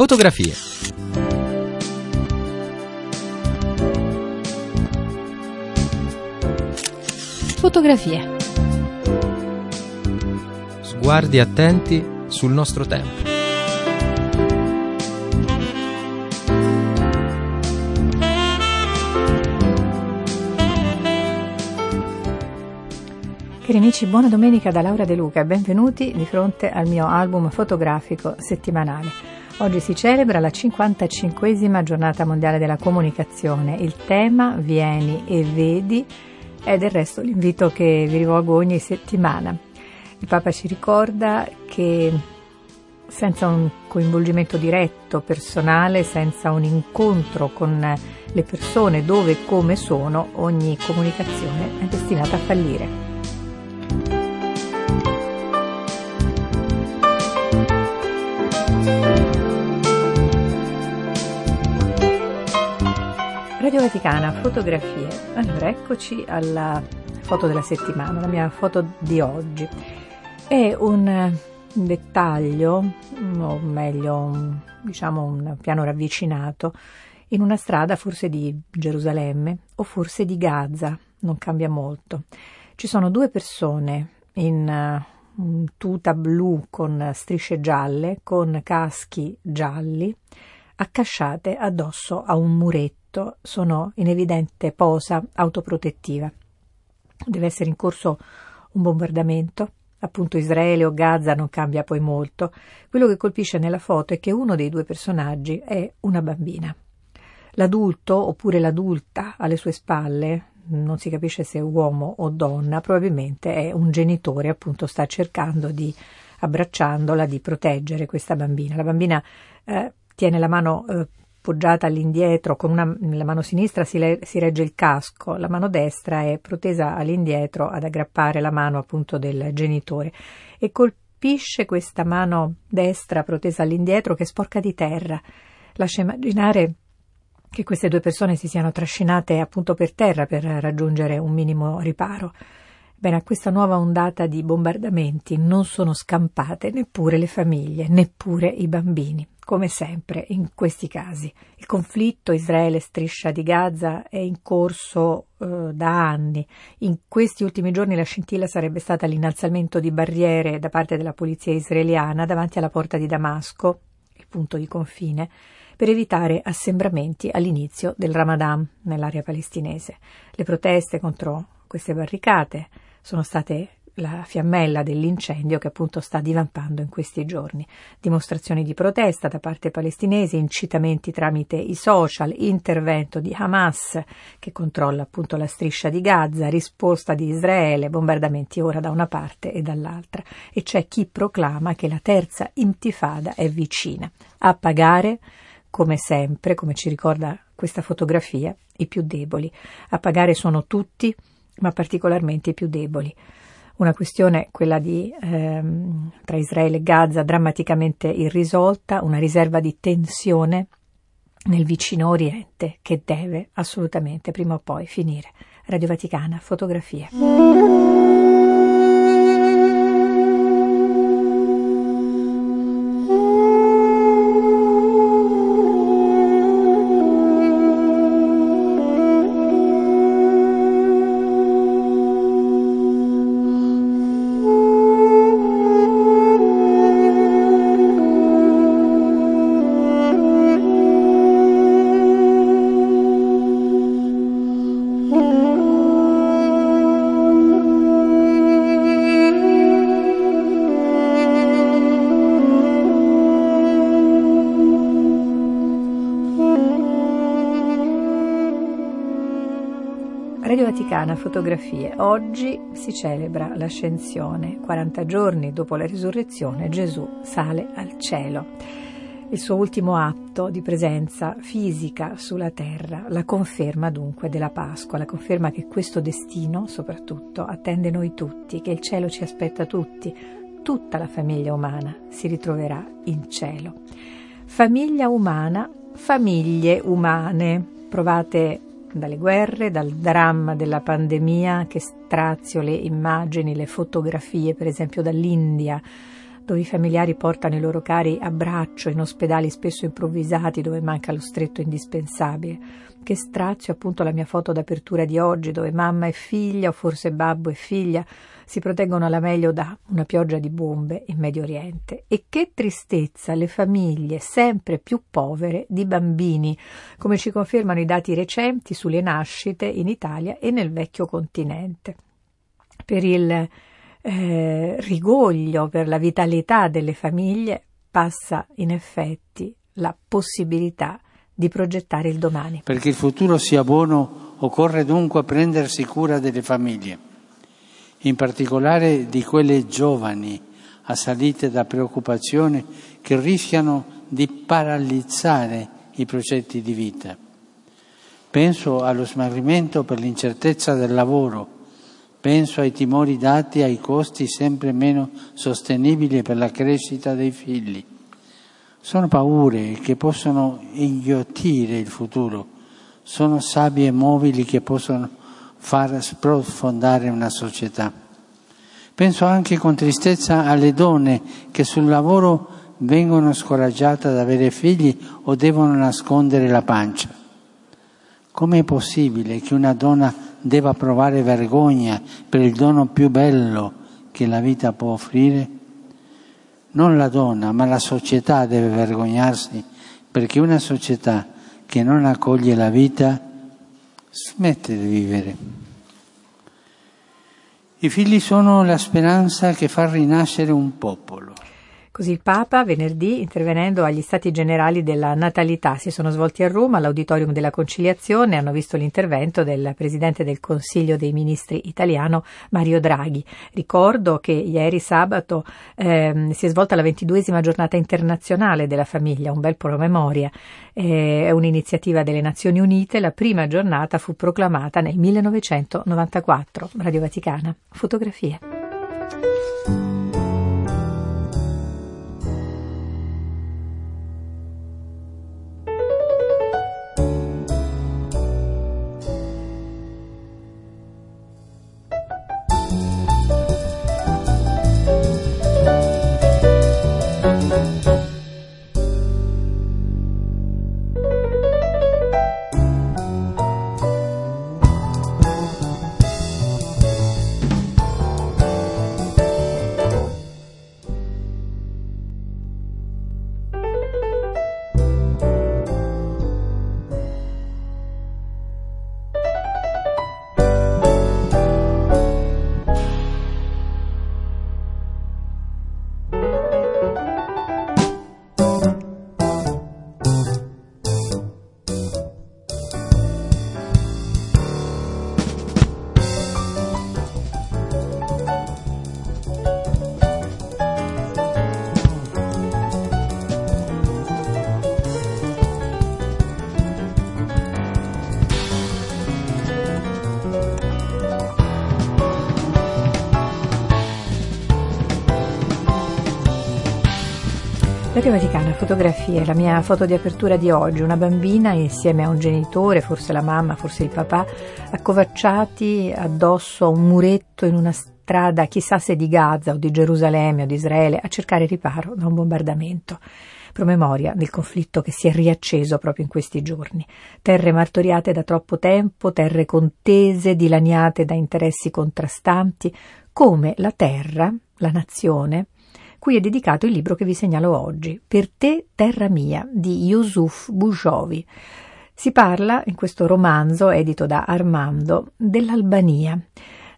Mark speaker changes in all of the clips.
Speaker 1: Fotografie.
Speaker 2: Fotografie.
Speaker 1: Sguardi attenti sul nostro tempo.
Speaker 2: Cari amici, buona domenica da Laura De Luca e benvenuti di fronte al mio album fotografico settimanale. Oggi si celebra la 55esima giornata mondiale della comunicazione. Il tema Vieni e vedi è del resto l'invito che vi rivolgo ogni settimana. Il Papa ci ricorda che senza un coinvolgimento diretto, personale, senza un incontro con le persone dove e come sono, ogni comunicazione è destinata a fallire. Radio Vaticana, fotografie. Allora, eccoci alla foto della settimana, la mia foto di oggi. È un dettaglio, o meglio, diciamo un piano ravvicinato, in una strada forse di Gerusalemme o forse di Gaza, non cambia molto. Ci sono due persone in uh, tuta blu con strisce gialle, con caschi gialli, accasciate addosso a un muretto sono in evidente posa autoprotettiva. Deve essere in corso un bombardamento. Appunto Israele o Gaza non cambia poi molto. Quello che colpisce nella foto è che uno dei due personaggi è una bambina. L'adulto oppure l'adulta alle sue spalle, non si capisce se è uomo o donna, probabilmente è un genitore, appunto sta cercando di abbracciandola, di proteggere questa bambina. La bambina eh, tiene la mano eh, poggiata all'indietro, con una, la mano sinistra si, le, si, regge il casco, la mano destra è protesa all'indietro ad aggrappare la mano appunto del genitore e colpisce questa mano destra protesa all'indietro che è sporca di terra. Lascia immaginare che queste due persone si siano trascinate appunto per terra per raggiungere un minimo riparo. Bene, a questa nuova ondata di bombardamenti non sono scampate neppure le famiglie, neppure i bambini come sempre in questi casi. Il conflitto Israele-striscia di Gaza è in corso eh, da anni. In questi ultimi giorni la scintilla sarebbe stata l'innalzamento di barriere da parte della polizia israeliana davanti alla porta di Damasco, il punto di confine, per evitare assembramenti all'inizio del Ramadan nell'area palestinese. Le proteste contro queste barricate sono state la fiammella dell'incendio che appunto sta divampando in questi giorni. Dimostrazioni di protesta da parte palestinese, incitamenti tramite i social, intervento di Hamas che controlla appunto la striscia di Gaza, risposta di Israele, bombardamenti ora da una parte e dall'altra e c'è chi proclama che la terza intifada è vicina. A pagare come sempre, come ci ricorda questa fotografia, i più deboli. A pagare sono tutti, ma particolarmente i più deboli. Una questione, quella di, ehm, tra Israele e Gaza, drammaticamente irrisolta, una riserva di tensione nel vicino Oriente che deve assolutamente prima o poi finire. Radio Vaticana, fotografie. Fotografie. Oggi si celebra l'ascensione. 40 giorni dopo la risurrezione Gesù sale al cielo. Il suo ultimo atto di presenza fisica sulla terra, la conferma dunque della Pasqua, la conferma che questo destino soprattutto attende noi tutti, che il cielo ci aspetta tutti, tutta la famiglia umana si ritroverà in cielo. Famiglia umana, famiglie umane. Provate dalle guerre, dal dramma della pandemia che strazio le immagini, le fotografie, per esempio dall'India, dove i familiari portano i loro cari a braccio in ospedali spesso improvvisati dove manca lo stretto indispensabile. Che strazio appunto la mia foto d'apertura di oggi dove mamma e figlia o forse babbo e figlia si proteggono alla meglio da una pioggia di bombe in Medio Oriente. E che tristezza le famiglie sempre più povere di bambini, come ci confermano i dati recenti sulle nascite in Italia e nel vecchio continente. Per il eh, rigoglio, per la vitalità delle famiglie, passa in effetti la possibilità di progettare il domani.
Speaker 3: Perché il futuro sia buono occorre dunque prendersi cura delle famiglie in particolare di quelle giovani assalite da preoccupazioni che rischiano di paralizzare i progetti di vita. Penso allo smarrimento per l'incertezza del lavoro, penso ai timori dati ai costi sempre meno sostenibili per la crescita dei figli. Sono paure che possono inghiottire il futuro, sono sabbie mobili che possono far sprofondare una società. Penso anche con tristezza alle donne che sul lavoro vengono scoraggiate ad avere figli o devono nascondere la pancia. Com'è possibile che una donna debba provare vergogna per il dono più bello che la vita può offrire? Non la donna, ma la società deve vergognarsi perché una società che non accoglie la vita smette di vivere. I figli sono la speranza che fa rinascere un popolo.
Speaker 2: Così il Papa venerdì, intervenendo agli stati generali della natalità, si sono svolti a Roma all'Auditorium della Conciliazione e hanno visto l'intervento del Presidente del Consiglio dei Ministri italiano Mario Draghi. Ricordo che ieri sabato eh, si è svolta la ventiduesima giornata internazionale della famiglia, un bel promemoria. Eh, è un'iniziativa delle Nazioni Unite, la prima giornata fu proclamata nel 1994. Radio Vaticana. Fotografie. Radio Vaticana, fotografie, la mia foto di apertura di oggi, una bambina insieme a un genitore, forse la mamma, forse il papà, accovacciati addosso a un muretto in una strada, chissà se di Gaza o di Gerusalemme o di Israele, a cercare riparo da un bombardamento. Promemoria del conflitto che si è riacceso proprio in questi giorni. Terre martoriate da troppo tempo, terre contese, dilaniate da interessi contrastanti, come la terra, la nazione, cui è dedicato il libro che vi segnalo oggi, Per te, terra mia, di Yusuf Bujovi. Si parla, in questo romanzo, edito da Armando, dell'Albania,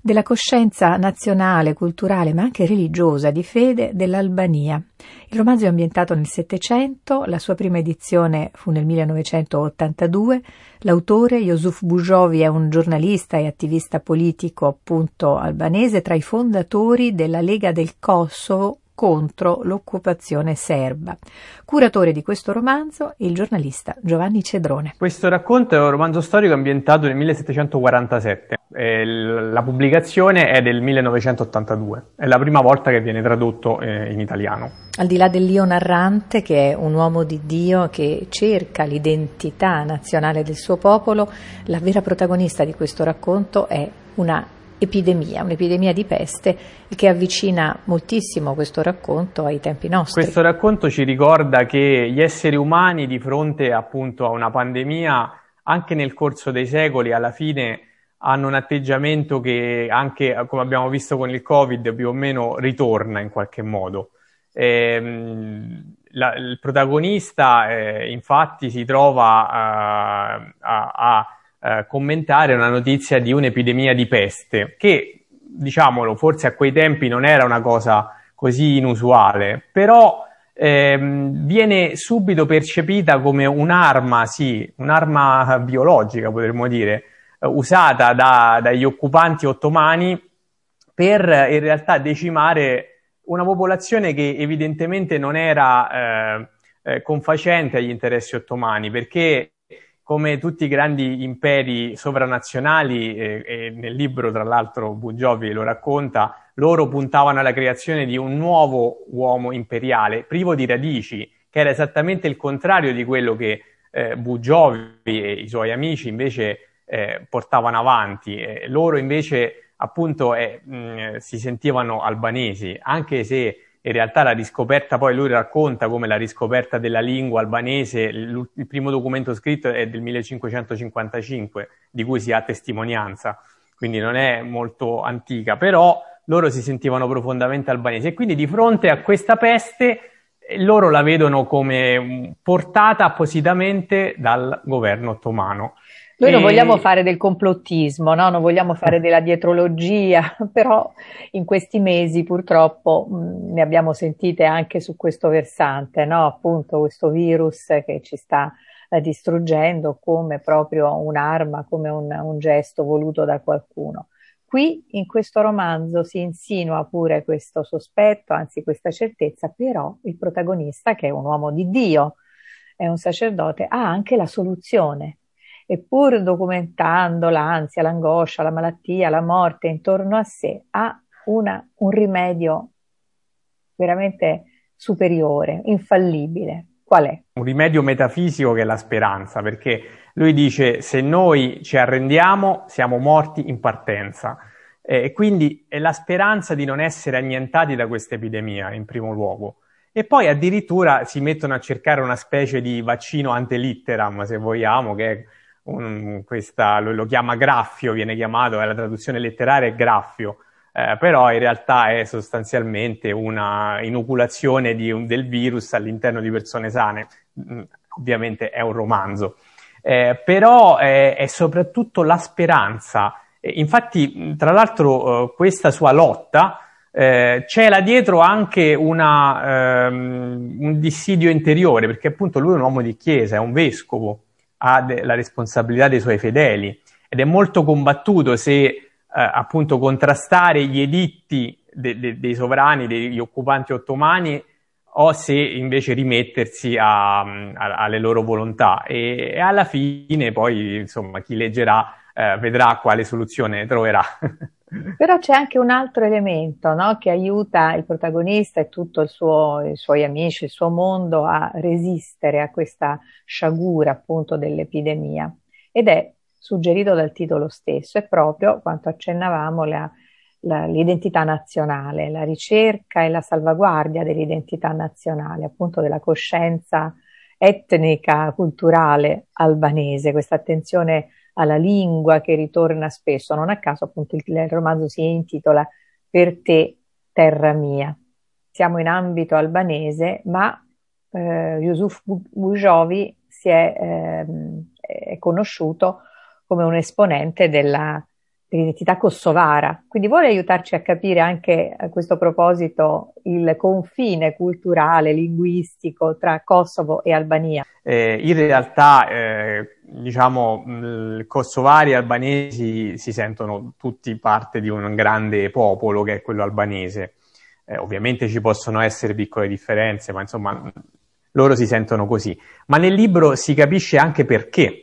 Speaker 2: della coscienza nazionale, culturale, ma anche religiosa di fede dell'Albania. Il romanzo è ambientato nel Settecento, la sua prima edizione fu nel 1982. L'autore, Yusuf Bujovi, è un giornalista e attivista politico appunto albanese, tra i fondatori della Lega del Kosovo contro l'occupazione serba. Curatore di questo romanzo, il giornalista Giovanni Cedrone.
Speaker 4: Questo racconto è un romanzo storico ambientato nel 1747. la pubblicazione è del 1982. È la prima volta che viene tradotto eh, in italiano.
Speaker 2: Al di là dell'io narrante, che è un uomo di Dio che cerca l'identità nazionale del suo popolo, la vera protagonista di questo racconto è una
Speaker 5: epidemia, un'epidemia di peste che avvicina moltissimo questo racconto ai tempi nostri.
Speaker 4: Questo racconto ci ricorda che gli esseri umani di fronte appunto a una pandemia, anche nel corso dei secoli, alla fine hanno un atteggiamento che anche come abbiamo visto con il Covid più o meno ritorna in qualche modo. Ehm, la, il protagonista eh, infatti si trova uh, a, a uh, commentare una notizia di un'epidemia di peste che, diciamolo, forse a quei tempi non era una cosa così inusuale, però ehm, viene subito percepita come un'arma, sì, un'arma biologica potremmo dire, uh, usata da, dagli occupanti ottomani per in realtà decimare una popolazione che evidentemente non era eh, eh, confacente agli interessi ottomani, perché come tutti i grandi imperi sovranazionali, eh, e nel libro tra l'altro Bugiovi lo racconta, loro puntavano alla creazione di un nuovo uomo imperiale, privo di radici, che era esattamente il contrario di quello che eh, Bugiovi e i suoi amici invece eh, portavano avanti. loro invece appunto eh, mh, si sentivano albanesi, anche se in realtà la riscoperta, poi lui racconta come la riscoperta della lingua albanese, il, primo documento scritto è del 1555, di cui si ha testimonianza, quindi non è molto antica, però loro si sentivano profondamente albanesi e quindi di fronte a questa peste loro la vedono come portata appositamente dal governo ottomano.
Speaker 5: Noi non vogliamo fare del complottismo, no? non vogliamo fare della dietrologia, però in questi mesi purtroppo mh, ne abbiamo sentite anche su questo versante, no? appunto questo virus che ci sta eh, distruggendo come proprio un'arma, come un, un gesto voluto da qualcuno. Qui in questo romanzo si insinua pure questo sospetto, anzi questa certezza, però il protagonista, che è un uomo di Dio, è un sacerdote, ha anche la soluzione eppur documentando l'ansia, l'angoscia, la malattia, la morte intorno a sé, ha una, un rimedio veramente superiore, infallibile. Qual è?
Speaker 4: Un rimedio metafisico che è la speranza, perché lui dice se noi ci arrendiamo siamo morti in partenza. E quindi è la speranza di non essere annientati da questa epidemia in primo luogo. E poi addirittura si mettono a cercare una specie di vaccino antelitteram, se vogliamo, che un, questa, lo, lo, chiama graffio, viene chiamato, è la traduzione letteraria è graffio, eh, però in realtà è sostanzialmente una inoculazione un, del virus all'interno di persone sane. Mm, ovviamente è un romanzo, eh, però è, è, soprattutto la speranza. infatti, tra l'altro, eh, questa sua lotta eh, c'è dietro anche una, ehm, un dissidio interiore, perché appunto lui è un uomo di chiesa, è un vescovo ha de- la responsabilità dei suoi fedeli. Ed è molto combattuto se eh, appunto contrastare gli editti de- de- dei sovrani, degli occupanti ottomani o se invece rimettersi a, a, alle loro volontà. E, e, alla fine poi insomma chi leggerà eh, vedrà quale soluzione troverà.
Speaker 5: Però c'è anche un altro elemento no? che aiuta il protagonista e tutti i suoi amici, il suo mondo a resistere a questa sciagura appunto dell'epidemia ed è suggerito dal titolo stesso, è proprio quanto accennavamo la, la, l'identità nazionale, la ricerca e la salvaguardia dell'identità nazionale, appunto della coscienza etnica, culturale albanese, questa attenzione alla lingua che ritorna spesso. Non a caso appunto il, il romanzo si intitola Per te, terra mia. Siamo in ambito albanese, ma eh, Yusuf Bujovi si è, eh, è conosciuto come un esponente della, dell'identità kosovara. Quindi vuole aiutarci a capire anche a questo proposito il confine culturale, linguistico tra Kosovo e Albania.
Speaker 4: Eh, in realtà, eh, diciamo, i kosovari e albanesi si sentono tutti parte di un grande popolo che è quello albanese. Eh, ovviamente ci possono essere piccole differenze, ma insomma, loro si sentono così. Ma nel libro si capisce anche perché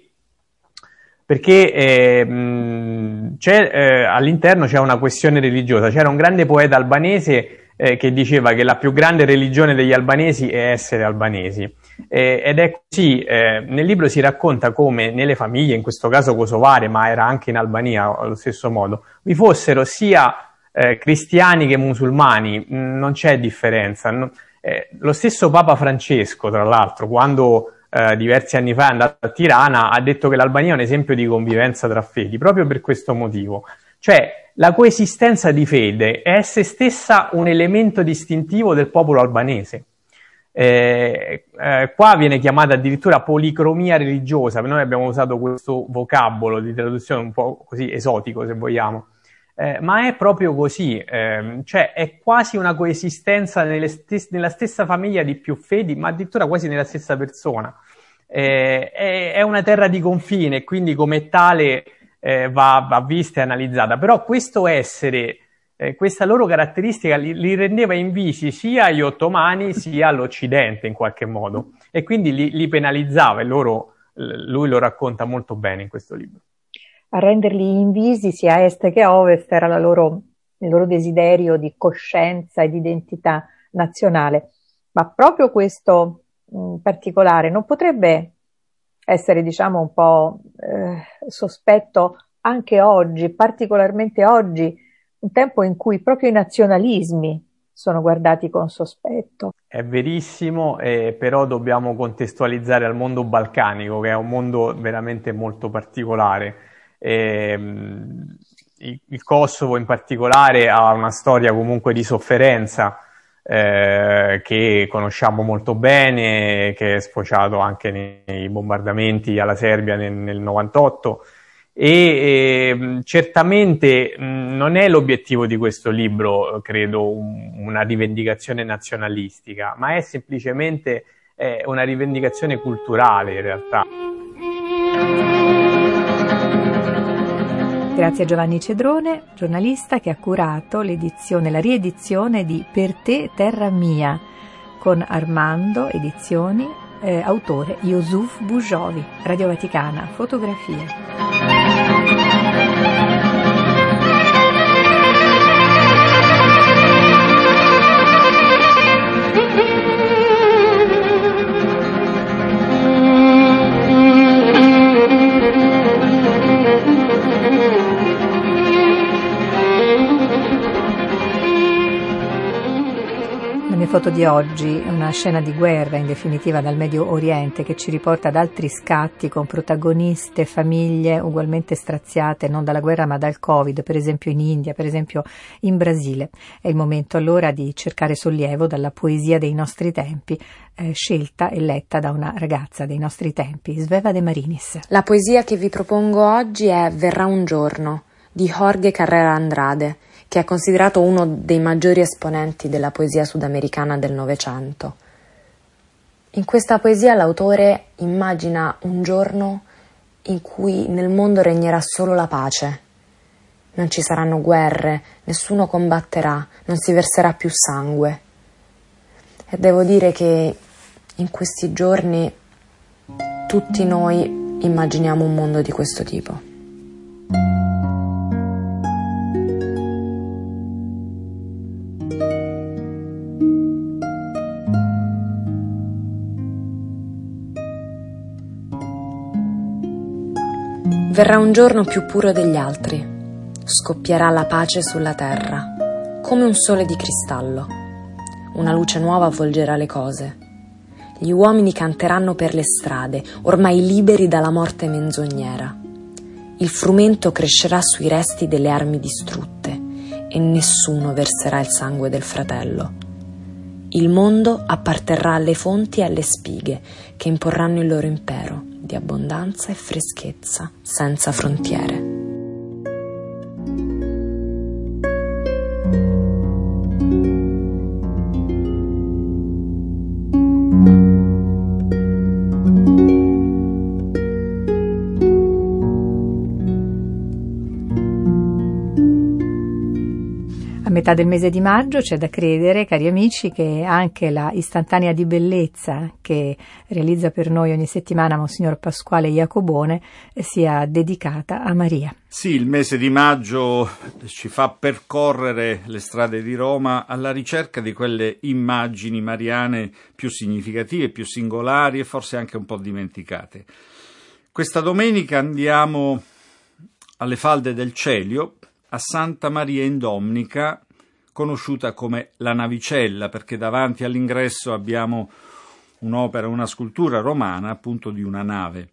Speaker 4: perché eh, c'è, eh, all'interno c'è una questione religiosa. C'era un grande poeta albanese eh, che diceva che la più grande religione degli albanesi è essere albanesi. Ed è così, eh, nel libro si racconta come nelle famiglie, in questo caso kosovare, ma era anche in Albania allo stesso modo, vi fossero sia eh, cristiani che musulmani, mh, non c'è differenza. No, eh, lo stesso Papa Francesco, tra l'altro, quando eh, diversi anni fa è andato a Tirana, ha detto che l'Albania è un esempio di convivenza tra fedi, proprio per questo motivo. Cioè, la coesistenza di fede è essa stessa un elemento distintivo del popolo albanese. Eh, eh, qua viene chiamata addirittura policromia religiosa, noi abbiamo usato questo vocabolo di traduzione un po' così esotico, se vogliamo. Eh, ma è proprio così, eh, cioè è quasi una coesistenza stes- nella stessa famiglia di più fedi, ma addirittura quasi nella stessa persona. Eh, è, è, una terra di confine, quindi come tale eh, va, va, vista e analizzata. Però questo essere, eh, questa loro caratteristica li, li, rendeva invisi sia agli ottomani sia all'Occidente in qualche modo e quindi li, li penalizzava e loro, lui lo racconta molto bene in questo libro
Speaker 2: a renderli invisi sia a est che a ovest era loro, il loro desiderio di coscienza e di identità nazionale. Ma proprio questo in particolare non potrebbe essere, diciamo, un po' eh, sospetto anche oggi, particolarmente oggi, un tempo in cui proprio i nazionalismi sono guardati con sospetto.
Speaker 4: È verissimo, eh, però dobbiamo contestualizzare al mondo balcanico, che è un mondo veramente molto particolare ehm, il Kosovo in particolare ha una storia comunque di sofferenza eh, che conosciamo molto bene, che è sfociato anche nei bombardamenti alla Serbia nel, nel 98 e eh, certamente mh, non è l'obiettivo di questo libro, credo, un, una rivendicazione nazionalistica, ma è semplicemente eh, una rivendicazione culturale in realtà.
Speaker 2: Grazie a Giovanni Cedrone, giornalista che ha curato l'edizione, la riedizione di Per te, terra mia, con Armando Edizioni, eh, autore Yusuf Bujovi, Radio Vaticana, fotografie. Foto di oggi è una scena di guerra, in definitiva dal Medio Oriente, che ci riporta ad altri scatti con protagoniste, famiglie ugualmente straziate non dalla guerra ma dal Covid, per esempio in India, per esempio in Brasile. È il momento allora di cercare sollievo dalla poesia dei nostri tempi, eh, scelta e letta da una ragazza dei nostri tempi, Sveva De Marinis.
Speaker 6: La poesia che vi propongo oggi è Verrà un giorno di Jorge Carrera Andrade che è considerato uno dei maggiori esponenti della poesia sudamericana del Novecento. In questa poesia l'autore immagina un giorno in cui nel mondo regnerà solo la pace. Non ci saranno guerre, nessuno combatterà, non si verserà più sangue. E devo dire che in questi giorni tutti noi immaginiamo un mondo di questo tipo. Verrà un giorno più puro degli altri. Scoppierà la pace sulla terra, come un sole di cristallo. Una luce nuova avvolgerà le cose. Gli uomini canteranno per le strade, ormai liberi dalla morte menzognera. Il frumento crescerà sui resti delle armi distrutte e nessuno verserà il sangue del fratello. Il mondo apparterrà alle fonti e alle spighe che imporranno il loro impero di abbondanza e freschezza senza frontiere.
Speaker 2: Metà del mese di maggio c'è da credere, cari amici, che anche la istantanea di bellezza che realizza per noi ogni settimana Monsignor Pasquale Iacobone sia dedicata a Maria.
Speaker 7: Sì, il mese di maggio ci fa percorrere le strade di Roma alla ricerca di quelle immagini mariane più significative, più singolari e forse anche un po' dimenticate. Questa domenica andiamo alle falde del Celio a Santa Maria in Domnica, conosciuta come la Navicella, perché davanti all'ingresso abbiamo un'opera, una scultura romana appunto di una nave.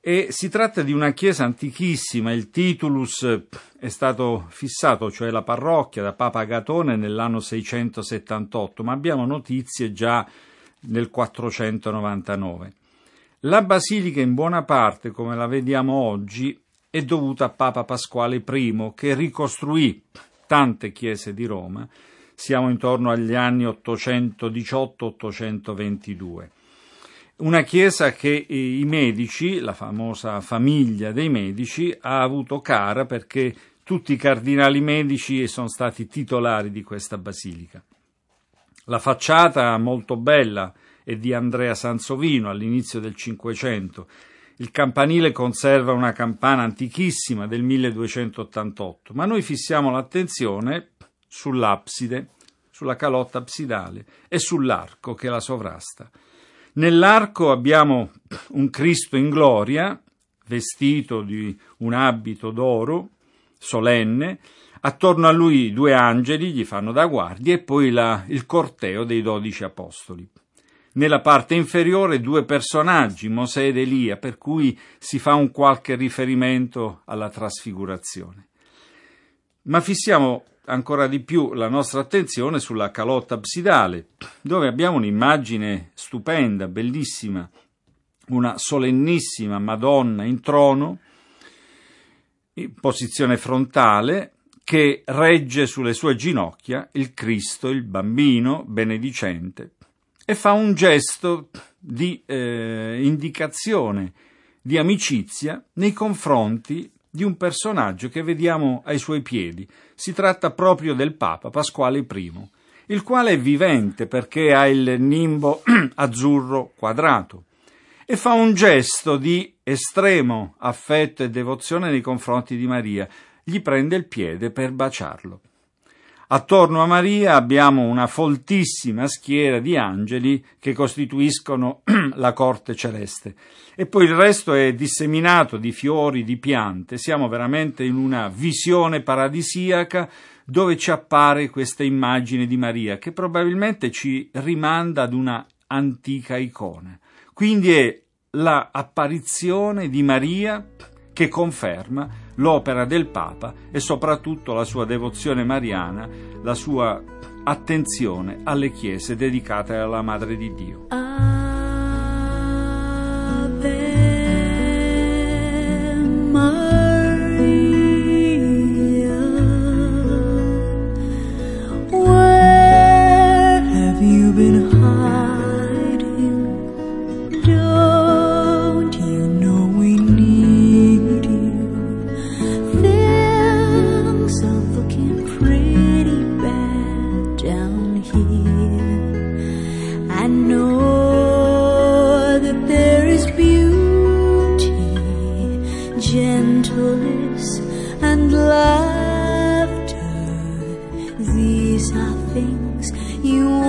Speaker 7: E si tratta di una chiesa antichissima, il titulus è stato fissato, cioè la parrocchia, da Papa Agatone nell'anno 678, ma abbiamo notizie già nel 499. La basilica in buona parte, come la vediamo oggi, è dovuta a Papa Pasquale I, che ricostruì tante chiese di Roma. Siamo intorno agli anni 818-822. Una chiesa che i Medici, la famosa famiglia dei Medici, ha avuto cara perché tutti i cardinali medici sono stati titolari di questa basilica. La facciata molto bella è di Andrea Sansovino all'inizio del Cinquecento il campanile conserva una campana antichissima del 1288, ma noi fissiamo l'attenzione sull'abside, sulla calotta absidale e sull'arco che la sovrasta. Nell'arco abbiamo un Cristo in gloria, vestito di un abito d'oro, solenne, attorno a lui due angeli gli fanno da guardia e poi la, il corteo dei dodici apostoli nella parte inferiore due personaggi, Mosè ed Elia, per cui si fa un qualche riferimento alla trasfigurazione. Ma fissiamo ancora di più la nostra attenzione sulla calotta absidale, dove abbiamo un'immagine stupenda, bellissima, una solennissima Madonna in trono, in posizione frontale, che regge sulle sue ginocchia il Cristo, il bambino benedicente, e fa un gesto di eh, indicazione, di amicizia nei confronti di un personaggio che vediamo ai suoi piedi. Si tratta proprio del Papa Pasquale I, il quale è vivente perché ha il nimbo azzurro quadrato e fa un gesto di estremo affetto e devozione nei confronti di Maria. Gli prende il piede per baciarlo. Attorno a Maria abbiamo una foltissima schiera di angeli che costituiscono la corte celeste e poi il resto è disseminato di fiori, di piante. Siamo veramente in una visione paradisiaca dove ci appare questa immagine di Maria che probabilmente ci rimanda ad una antica icona. Quindi è la apparizione di Maria che conferma l'opera del Papa e soprattutto la sua devozione mariana, la sua attenzione alle chiese dedicate alla Madre di Dio.
Speaker 8: 有。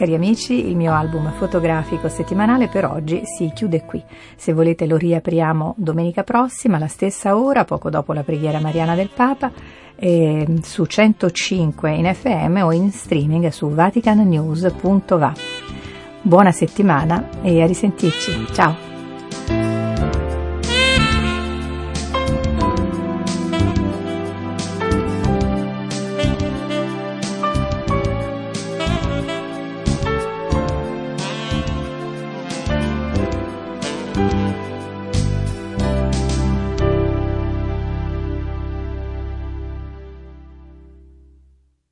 Speaker 2: Cari amici, il mio album fotografico settimanale per oggi si chiude qui. Se volete lo riapriamo domenica prossima, alla stessa ora, poco dopo la preghiera mariana del Papa, su 105 in FM o in streaming su vaticannews.va. Buona settimana e a risentirci. Ciao!